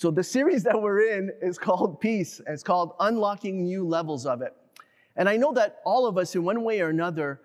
So, the series that we're in is called Peace, it's called Unlocking New Levels of It. And I know that all of us, in one way or another,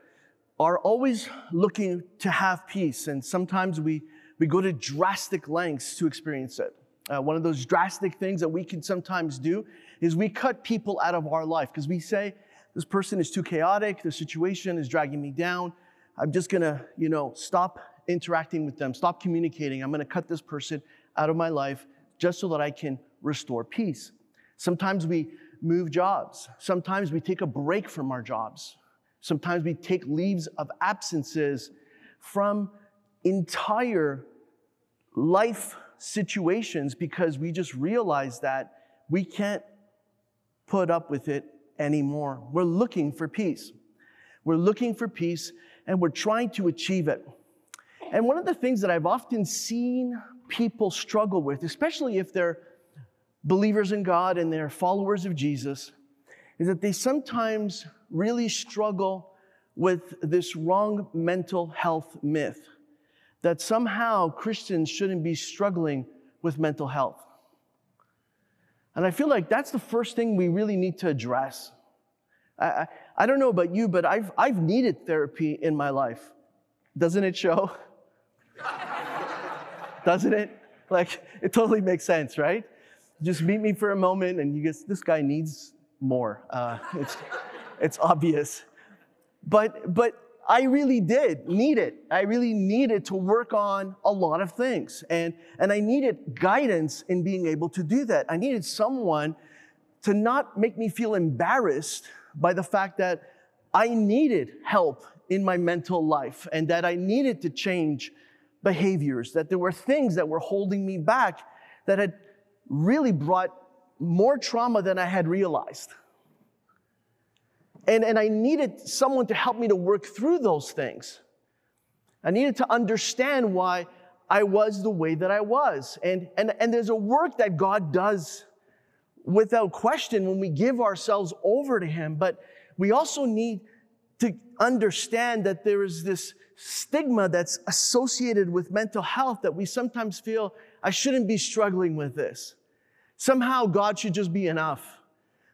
are always looking to have peace, and sometimes we, we go to drastic lengths to experience it. Uh, one of those drastic things that we can sometimes do is we cut people out of our life because we say, this person is too chaotic, the situation is dragging me down. I'm just gonna, you know, stop interacting with them, stop communicating. I'm gonna cut this person out of my life just so that I can restore peace. Sometimes we move jobs. Sometimes we take a break from our jobs. Sometimes we take leaves of absences from entire life situations because we just realize that we can't put up with it anymore. We're looking for peace. We're looking for peace and we're trying to achieve it. And one of the things that I've often seen people struggle with, especially if they're believers in God and they're followers of Jesus, is that they sometimes really struggle with this wrong mental health myth that somehow Christians shouldn't be struggling with mental health. And I feel like that's the first thing we really need to address. I, I, I don't know about you, but I've, I've needed therapy in my life. Doesn't it show? Doesn't it? Like, it totally makes sense, right? Just meet me for a moment and you guess this guy needs more. Uh, it's, it's obvious. But, but I really did need it. I really needed to work on a lot of things. And, and I needed guidance in being able to do that. I needed someone to not make me feel embarrassed by the fact that I needed help in my mental life and that I needed to change behaviors, that there were things that were holding me back that had really brought more trauma than I had realized. And, and I needed someone to help me to work through those things. I needed to understand why I was the way that I was. And, and, and there's a work that God does without question when we give ourselves over to Him, but we also need to understand that there is this stigma that's associated with mental health that we sometimes feel I shouldn't be struggling with this. Somehow God should just be enough.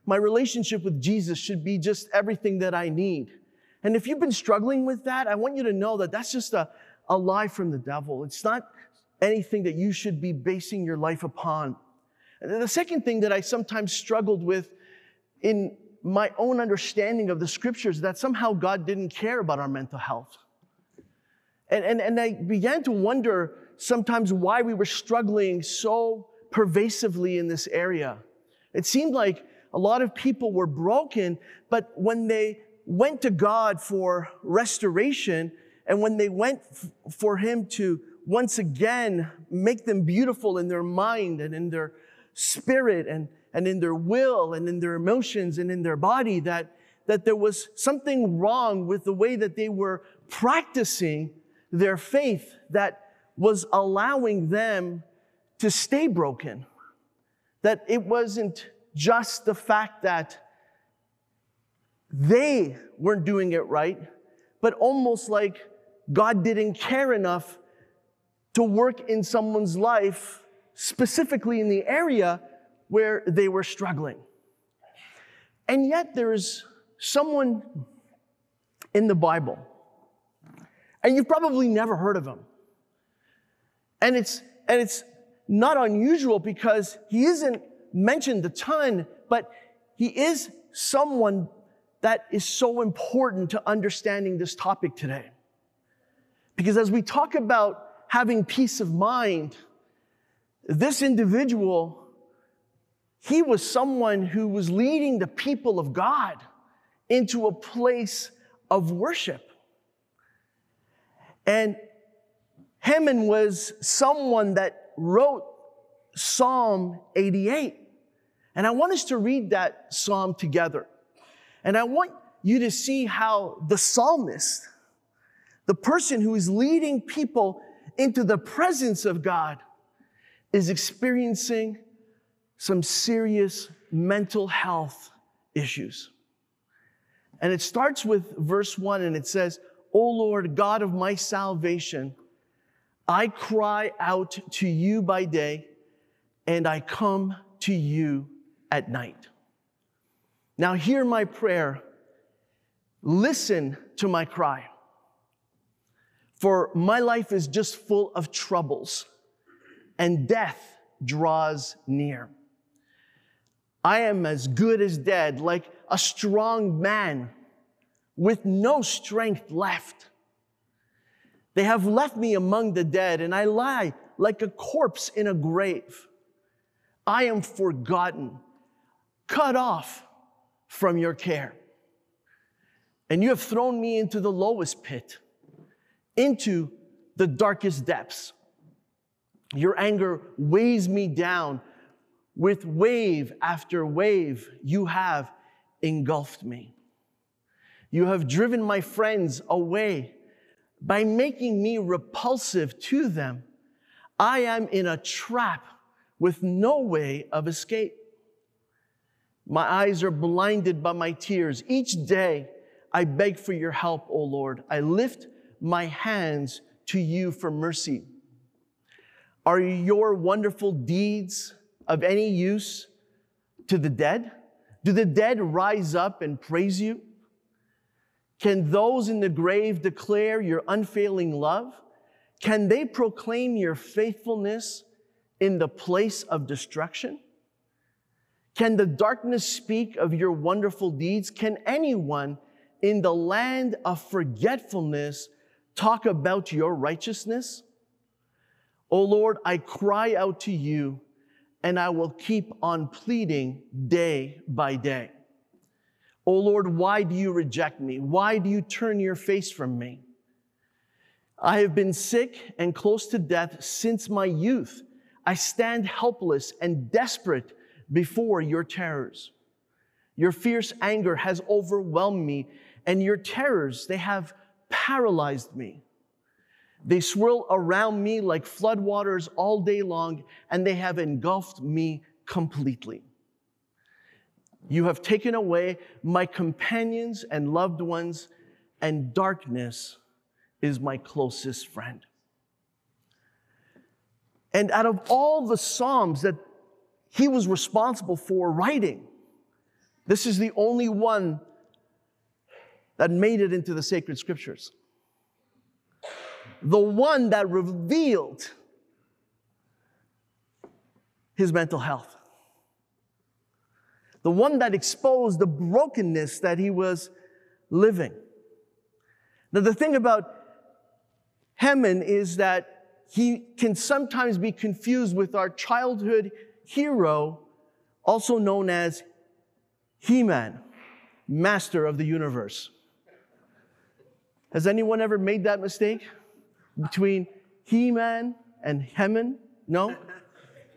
My relationship with Jesus should be just everything that I need. And if you've been struggling with that, I want you to know that that's just a, a lie from the devil. It's not anything that you should be basing your life upon. And the second thing that I sometimes struggled with in my own understanding of the scriptures that somehow God didn't care about our mental health. And, and, and I began to wonder sometimes why we were struggling so pervasively in this area. It seemed like a lot of people were broken, but when they went to God for restoration and when they went f- for Him to once again make them beautiful in their mind and in their spirit and, and in their will and in their emotions and in their body, that, that there was something wrong with the way that they were practicing their faith that was allowing them to stay broken. That it wasn't just the fact that they weren't doing it right, but almost like God didn't care enough to work in someone's life, specifically in the area where they were struggling. And yet, there is someone in the Bible and you've probably never heard of him. And it's, and it's not unusual because he isn't mentioned a ton, but he is someone that is so important to understanding this topic today. Because as we talk about having peace of mind, this individual, he was someone who was leading the people of God into a place of worship. And Heman was someone that wrote Psalm 88. And I want us to read that psalm together. And I want you to see how the psalmist, the person who is leading people into the presence of God, is experiencing some serious mental health issues. And it starts with verse one and it says, O Lord, God of my salvation, I cry out to you by day and I come to you at night. Now, hear my prayer. Listen to my cry. For my life is just full of troubles, and death draws near. I am as good as dead, like a strong man with no strength left. They have left me among the dead, and I lie like a corpse in a grave. I am forgotten, cut off from your care. And you have thrown me into the lowest pit, into the darkest depths. Your anger weighs me down. With wave after wave, you have engulfed me. You have driven my friends away by making me repulsive to them. I am in a trap with no way of escape. My eyes are blinded by my tears. Each day I beg for your help, O Lord. I lift my hands to you for mercy. Are your wonderful deeds of any use to the dead? Do the dead rise up and praise you? Can those in the grave declare your unfailing love? Can they proclaim your faithfulness in the place of destruction? Can the darkness speak of your wonderful deeds? Can anyone in the land of forgetfulness talk about your righteousness? O Lord, I cry out to you and I will keep on pleading day by day. O Lord, why do you reject me? Why do you turn your face from me? I have been sick and close to death since my youth. I stand helpless and desperate before your terrors. Your fierce anger has overwhelmed me, and your terrors, they have paralyzed me. They swirl around me like floodwaters all day long, and they have engulfed me completely. You have taken away my companions and loved ones, and darkness is my closest friend. And out of all the Psalms that he was responsible for writing, this is the only one that made it into the sacred scriptures. The one that revealed his mental health. The one that exposed the brokenness that he was living. Now, the thing about Heman is that he can sometimes be confused with our childhood hero, also known as He Man, master of the universe. Has anyone ever made that mistake between He Man and Heman? No?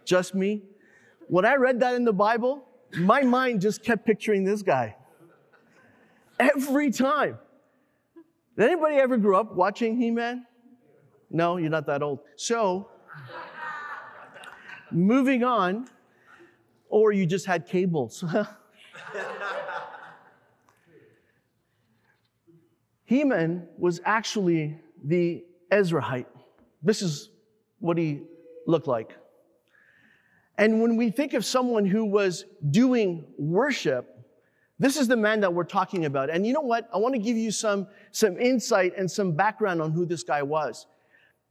Just me? When I read that in the Bible, my mind just kept picturing this guy. Every time. Did anybody ever grow up watching He Man? No, you're not that old. So, moving on, or you just had cables. Heman was actually the Ezrahite. This is what he looked like. And when we think of someone who was doing worship, this is the man that we're talking about. And you know what? I want to give you some, some insight and some background on who this guy was.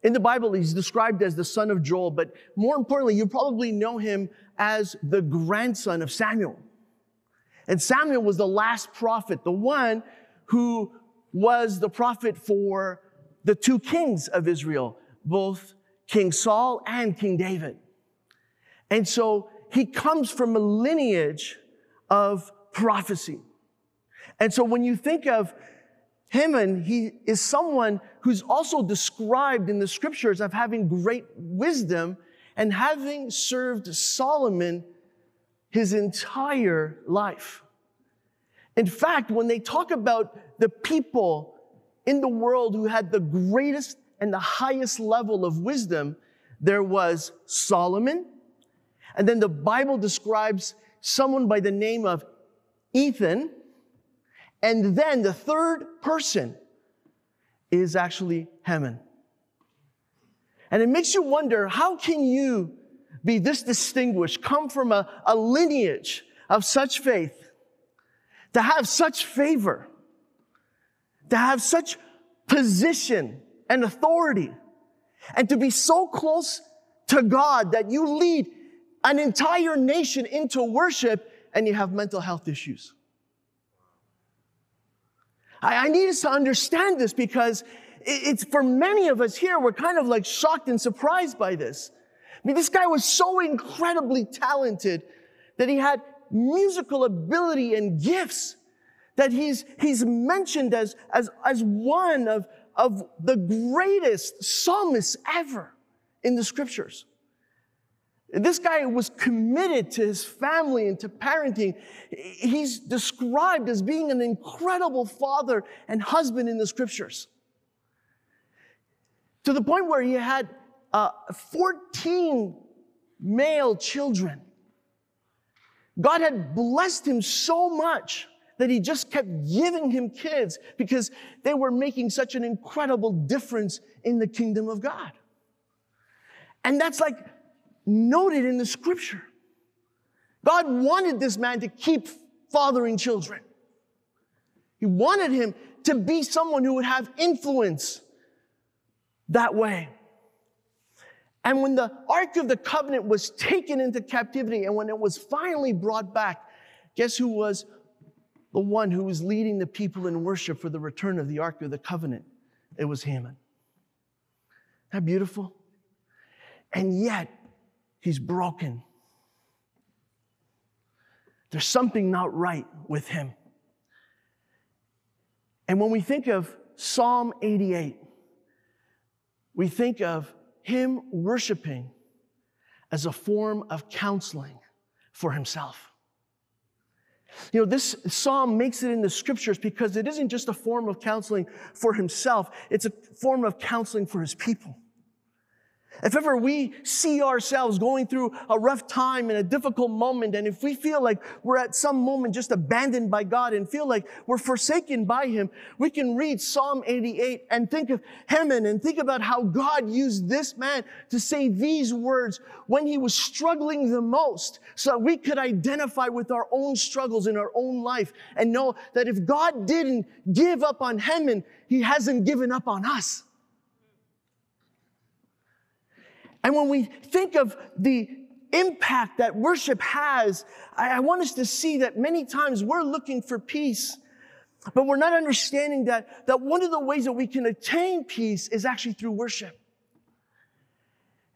In the Bible, he's described as the son of Joel, but more importantly, you probably know him as the grandson of Samuel. And Samuel was the last prophet, the one who was the prophet for the two kings of Israel, both King Saul and King David. And so he comes from a lineage of prophecy. And so when you think of Heman, he is someone who's also described in the scriptures of having great wisdom and having served Solomon his entire life. In fact, when they talk about the people in the world who had the greatest and the highest level of wisdom, there was Solomon. And then the Bible describes someone by the name of Ethan. And then the third person is actually Haman. And it makes you wonder, how can you be this distinguished, come from a, a lineage of such faith, to have such favor, to have such position and authority, and to be so close to God that you lead an entire nation into worship and you have mental health issues. I, I need us to understand this because it's for many of us here, we're kind of like shocked and surprised by this. I mean, this guy was so incredibly talented that he had musical ability and gifts that he's, he's mentioned as, as, as one of, of the greatest psalmists ever in the scriptures. This guy was committed to his family and to parenting. He's described as being an incredible father and husband in the scriptures. To the point where he had uh, 14 male children. God had blessed him so much that he just kept giving him kids because they were making such an incredible difference in the kingdom of God. And that's like noted in the scripture. God wanted this man to keep fathering children. He wanted him to be someone who would have influence that way. And when the Ark of the Covenant was taken into captivity and when it was finally brought back, guess who was the one who was leading the people in worship for the return of the Ark of the Covenant? It was Haman. Isn't that beautiful? And yet, He's broken. There's something not right with him. And when we think of Psalm 88, we think of him worshiping as a form of counseling for himself. You know, this psalm makes it in the scriptures because it isn't just a form of counseling for himself, it's a form of counseling for his people. If ever we see ourselves going through a rough time and a difficult moment, and if we feel like we're at some moment just abandoned by God and feel like we're forsaken by Him, we can read Psalm 88 and think of Heman and think about how God used this man to say these words when he was struggling the most so that we could identify with our own struggles in our own life and know that if God didn't give up on Heman, He hasn't given up on us. And when we think of the impact that worship has, I, I, want us to see that many times we're looking for peace, but we're not understanding that, that one of the ways that we can attain peace is actually through worship.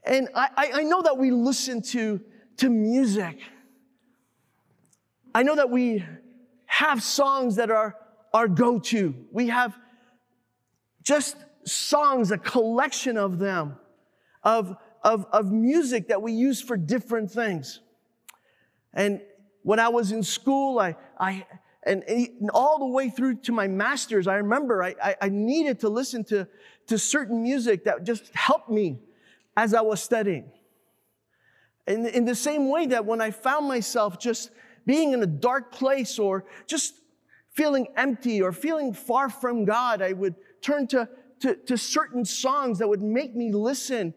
And I, I know that we listen to, to music. I know that we have songs that are our go-to. We have just songs, a collection of them, of of, of music that we use for different things. And when I was in school, I, I and, and all the way through to my master's, I remember I, I, I needed to listen to, to certain music that just helped me as I was studying. In, in the same way that when I found myself just being in a dark place or just feeling empty or feeling far from God, I would turn to, to, to certain songs that would make me listen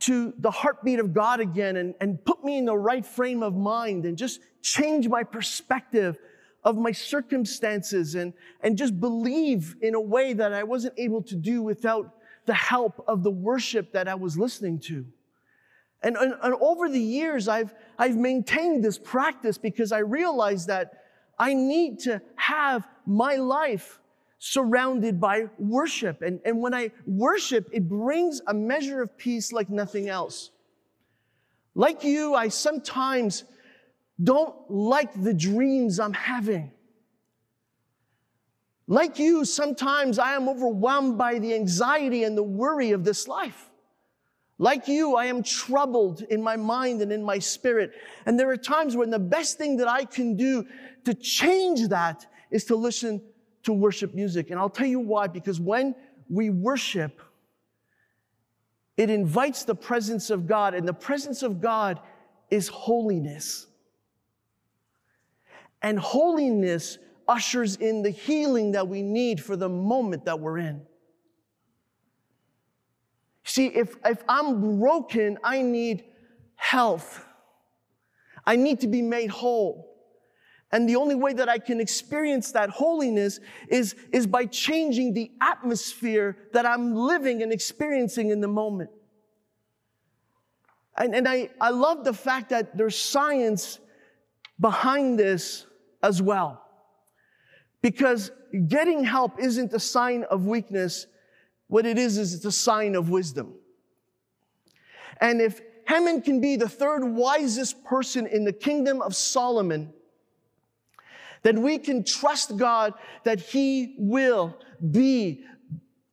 to the heartbeat of God again and, and put me in the right frame of mind and just change my perspective of my circumstances and, and just believe in a way that I wasn't able to do without the help of the worship that I was listening to. And, and, and over the years, I've, I've maintained this practice because I realized that I need to have my life surrounded by worship. And, and when I worship, it brings a measure of peace like nothing else. Like you, I sometimes don't like the dreams I'm having. Like you, sometimes I am overwhelmed by the anxiety and the worry of this life. Like you, I am troubled in my mind and in my spirit. And there are times when the best thing that I can do to change that is to listen to worship music. And I'll tell you why, because when we worship, it invites the presence of God, and the presence of God is holiness. And holiness ushers in the healing that we need for the moment that we're in. See, if, if I'm broken, I need health. I need to be made whole. And the only way that I can experience that holiness is, is by changing the atmosphere that I'm living and experiencing in the moment. And, and I, I love the fact that there's science behind this as well. Because getting help isn't a sign of weakness. What it is, is it's a sign of wisdom. And if Heman can be the third wisest person in the kingdom of Solomon, then we can trust God that He will be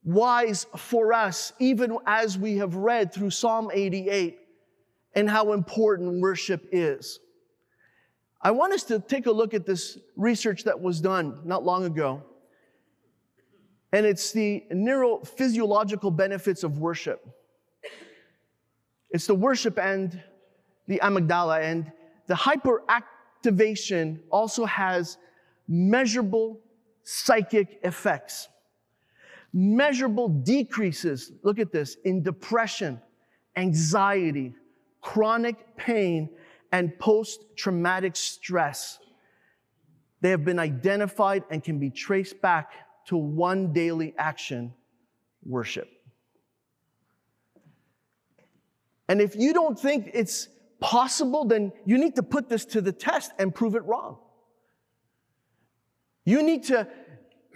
wise for us, even as we have read through Psalm 88 and how important worship is. I want us to take a look at this research that was done not long ago. And it's the neurophysiological benefits of worship. It's the worship and the amygdala, and the hyperactivation also has measurable psychic effects. Measurable decreases, look at this, in depression, anxiety, chronic pain, and post traumatic stress. They have been identified and can be traced back to one daily action worship. And if you don't think it's possible, then you need to put this to the test and prove it wrong. You need to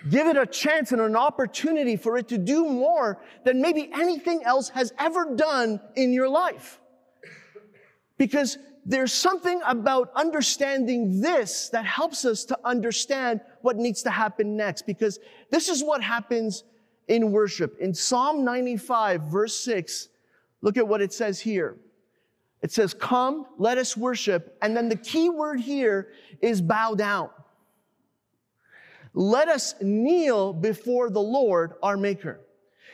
give it a chance and an opportunity for it to do more than maybe anything else has ever done in your life. Because there's something about understanding this that helps us to understand what needs to happen next. Because this is what happens in worship. In Psalm 95, verse 6, look at what it says here. It says, Come, let us worship. And then the key word here is bow down. Let us kneel before the Lord our Maker.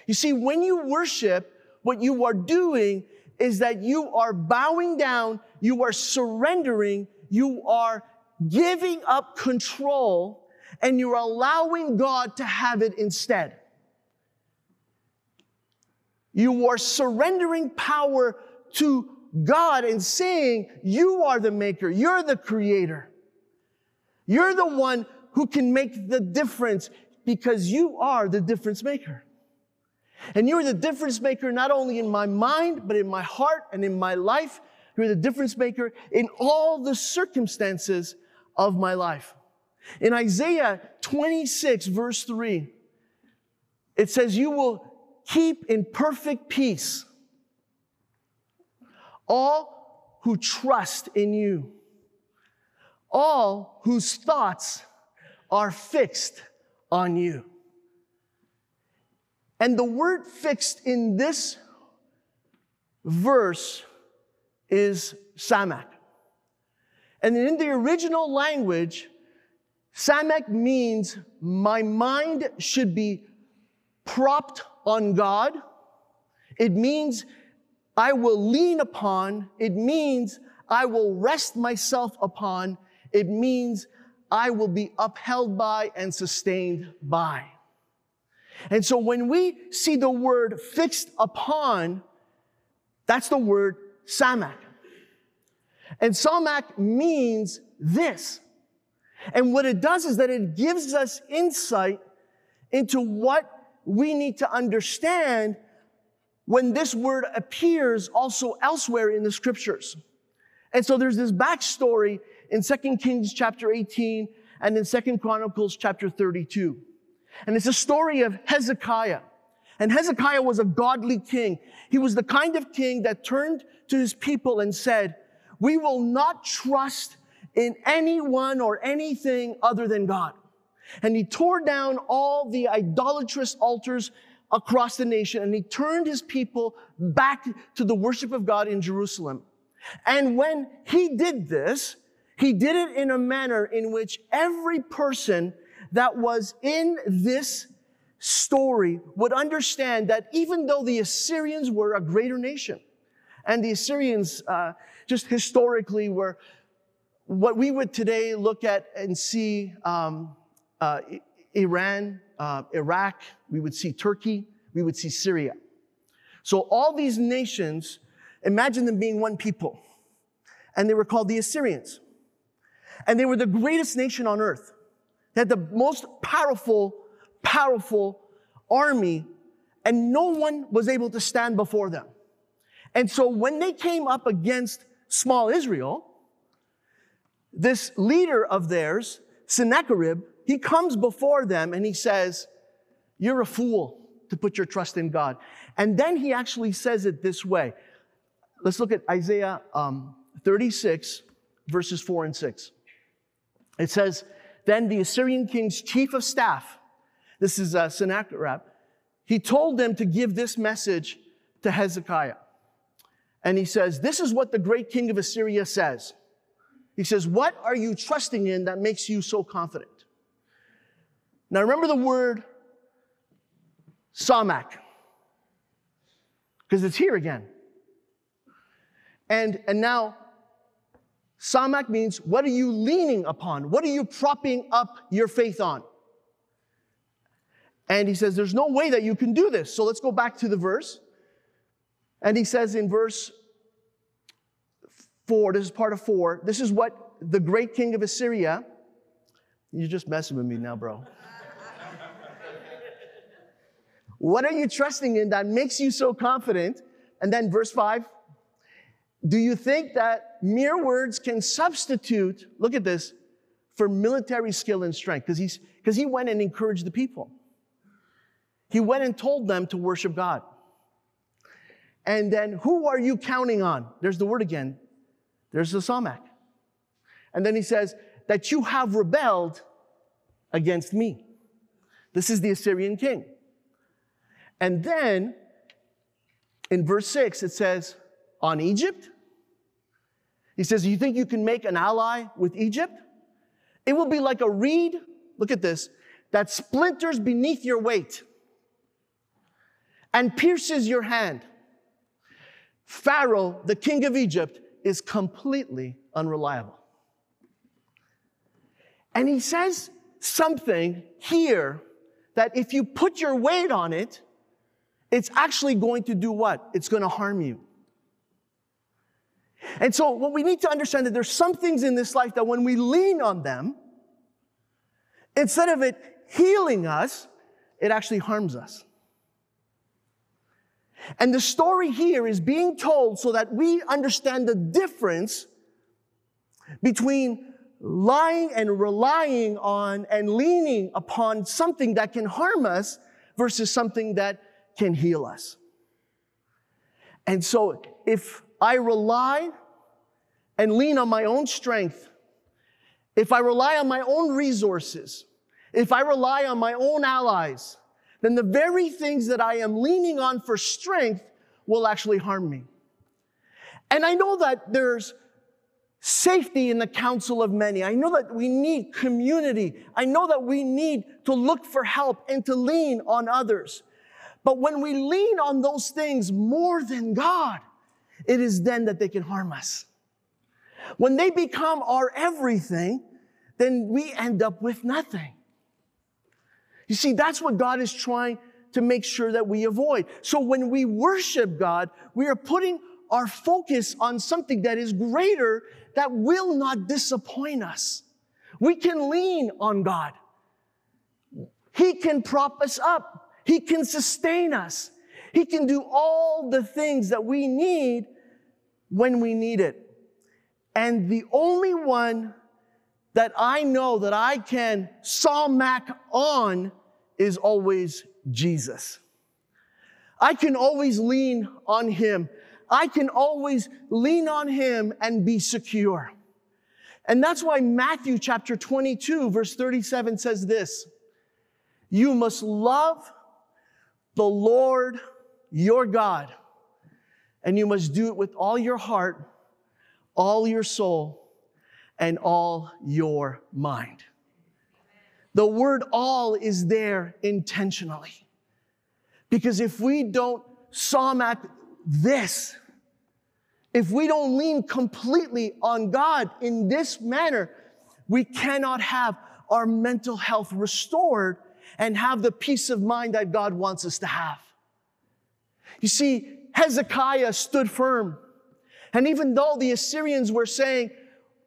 You see, when you worship, what you are doing is that you are bowing down, you are surrendering, you are giving up control, and you're allowing God to have it instead. You are surrendering power to God and saying, You are the maker, you're the creator. You're the one who can make the difference because you are the difference maker. And you're the difference maker not only in my mind, but in my heart and in my life. You're the difference maker in all the circumstances of my life. In Isaiah 26, verse 3, it says, You will keep in perfect peace all who trust in you, all whose thoughts are fixed on you. And the word fixed in this verse is samak. And in the original language, samak means my mind should be propped on God. It means I will lean upon. It means I will rest myself upon. It means I will be upheld by and sustained by. And so when we see the word fixed upon, that's the word samak. And samak means this. And what it does is that it gives us insight into what we need to understand when this word appears also elsewhere in the scriptures. And so there's this backstory in 2 Kings chapter 18 and in 2 Chronicles chapter 32. And it's a story of Hezekiah. And Hezekiah was a godly king. He was the kind of king that turned to his people and said, we will not trust in anyone or anything other than God. And he tore down all the idolatrous altars across the nation and he turned his people back to the worship of God in Jerusalem. And when he did this, he did it in a manner in which every person that was in this story would understand that even though the Assyrians were a greater nation, and the Assyrians uh, just historically were what we would today look at and see um, uh, Iran, uh, Iraq, we would see Turkey, we would see Syria. So all these nations, imagine them being one people. And they were called the Assyrians. And they were the greatest nation on earth. They had the most powerful, powerful army, and no one was able to stand before them. And so when they came up against small Israel, this leader of theirs, Sennacherib, he comes before them and he says, You're a fool to put your trust in God. And then he actually says it this way. Let's look at Isaiah um, 36, verses 4 and 6. It says, Then the Assyrian king's chief of staff, this is uh, Sennacherib, he told them to give this message to Hezekiah. And he says, This is what the great king of Assyria says. He says, What are you trusting in that makes you so confident? Now remember the word Samak, because it's here again. And, and now, Samak means what are you leaning upon? What are you propping up your faith on? And he says, There's no way that you can do this. So let's go back to the verse. And he says in verse 4, this is part of 4, this is what the great king of Assyria, you're just messing with me now, bro. What are you trusting in that makes you so confident? And then verse 5, do you think that mere words can substitute, look at this, for military skill and strength? Because he went and encouraged the people. He went and told them to worship God. And then who are you counting on? There's the word again. There's the Samak. And then he says, that you have rebelled against me. This is the Assyrian king. And then in verse 6, it says, on Egypt? He says, You think you can make an ally with Egypt? It will be like a reed, look at this, that splinters beneath your weight and pierces your hand. Pharaoh, the king of Egypt, is completely unreliable. And he says something here that if you put your weight on it, it's actually going to do what? It's going to harm you. And so what we need to understand that there's some things in this life that when we lean on them, instead of it healing us, it actually harms us. And the story here is being told so that we understand the difference between lying and relying on and leaning upon something that can harm us versus something that can heal us. And so if I rely and lean on my own strength, if I rely on my own resources, if I rely on my own allies, then the very things that I am leaning on for strength will actually harm me. And I know that there's safety in the counsel of many. I know that we need community. I know that we need to look for help and to lean on others. But when we lean on those things more than God, it is then that they can harm us. When they become our everything, then we end up with nothing. You see, that's what God is trying to make sure that we avoid. So when we worship God, we are putting our focus on something that is greater that will not disappoint us. We can lean on God. He can prop us up. He can sustain us. He can do all the things that we need when we need it. And the only one that I know that I can samak on is always Jesus. I can always lean on him. I can always lean on him and be secure. And that's why Matthew chapter 22 verse 37 says this. You must love the Lord your God, and you must do it with all your heart, all your soul, and all your mind. The word all is there intentionally. Because if we don't samak this, if we don't lean completely on God in this manner, we cannot have our mental health restored and have the peace of mind that God wants us to have. You see, Hezekiah stood firm. And even though the Assyrians were saying,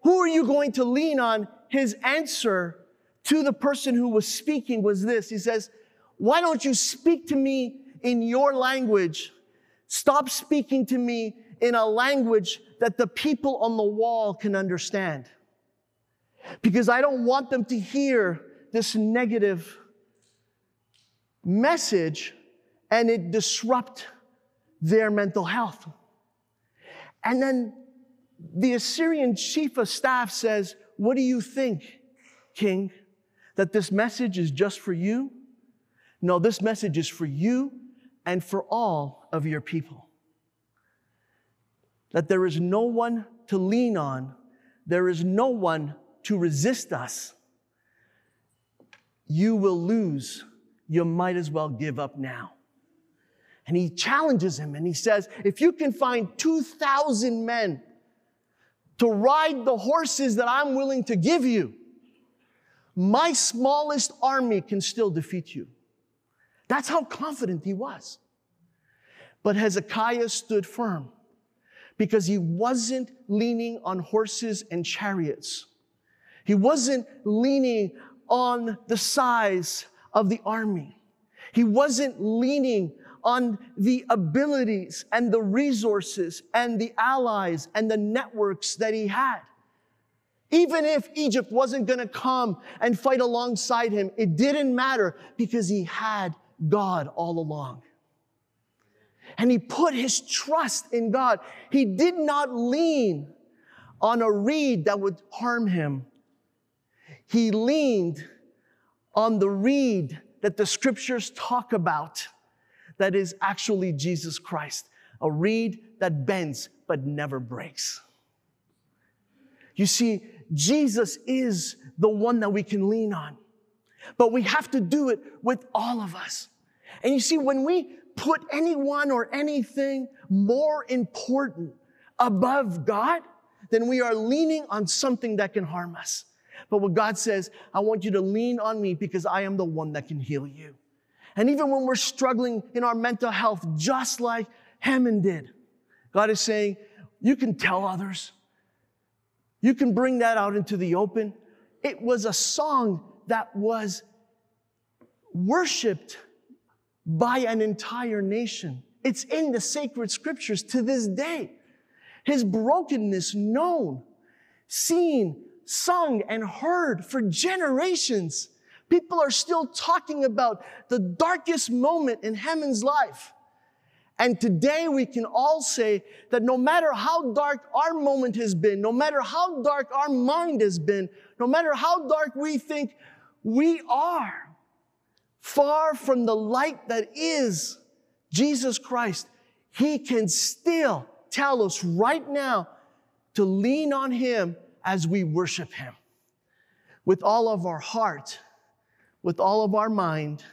Who are you going to lean on? His answer to the person who was speaking was this He says, Why don't you speak to me in your language? Stop speaking to me in a language that the people on the wall can understand because I don't want them to hear this negative message and it disrupt their mental health. And then the Assyrian chief of staff says, What do you think, king? That this message is just for you? No, this message is for you and for all of your people. That there is no one to lean on, there is no one to resist us, you will lose. You might as well give up now. And he challenges him and he says, If you can find 2,000 men to ride the horses that I'm willing to give you, my smallest army can still defeat you. That's how confident he was. But Hezekiah stood firm because he wasn't leaning on horses and chariots. He wasn't leaning on the size of the army. He wasn't leaning on the abilities and the resources and the allies and the networks that he had. Even if Egypt wasn't going to come and fight alongside him, it didn't matter because he had God all along. And he put his trust in God. He did not lean on a reed that would harm him he leaned on the reed that the scriptures talk about that is actually Jesus Christ, a reed that bends but never breaks. You see, Jesus is the one that we can lean on, but we have to do it with all of us. And you see, when we put anyone or anything more important above God, then we are leaning on something that can harm us. But what God says, I want you to lean on me because I am the one that can heal you. And even when we're struggling in our mental health, just like Hammond did, God is saying, you can tell others. You can bring that out into the open. It was a song that was worshiped by an entire nation. It's in the sacred scriptures to this day. His brokenness known, seen, sung and heard for generations. People are still talking about the darkest moment in Haman's life. And today we can all say that no matter how dark our moment has been, no matter how dark our mind has been, no matter how dark we think we are, far from the light that is Jesus Christ, He can still tell us right now to lean on Him as we worship Him with all of our heart, with all of our mind,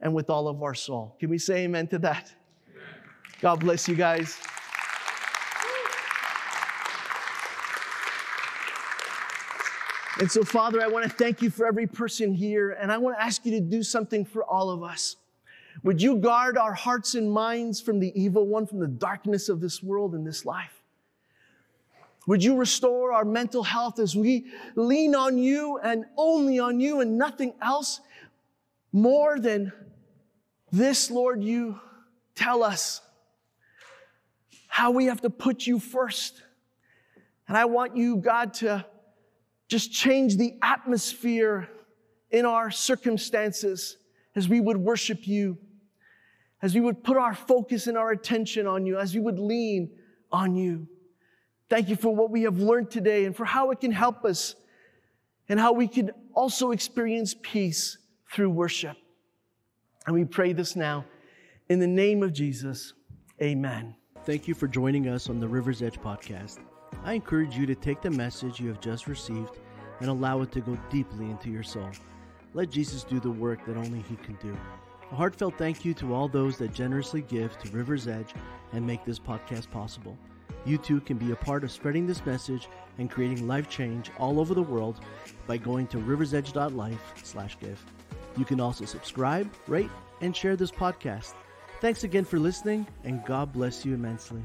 and with all of our soul. Can we say amen to that? Amen. God bless you guys. And so, Father, I want to thank you for every person here, and I want to ask you to do something for all of us. Would you guard our hearts and minds from the evil one, from the darkness of this world and this life? Would you restore our mental health as we lean on you and only on you and nothing else more than this, Lord? You tell us how we have to put you first. And I want you, God, to just change the atmosphere in our circumstances as we would worship you, as we would put our focus and our attention on you, as we would lean on you. Thank you for what we have learned today and for how it can help us and how we can also experience peace through worship. And we pray this now In the name of Jesus, amen. Thank you for joining us on the River's Edge podcast. I encourage you to take the message you have just received and allow it to go deeply into your soul. Let Jesus do the work that only He can do. A heartfelt thank you to all those that generously give to River's Edge and make this podcast possible. You too can be a part of spreading this message and creating life change all over the world by going to riversedge.life/give. You can also subscribe, rate, and share this podcast. Thanks again for listening, and God bless you immensely.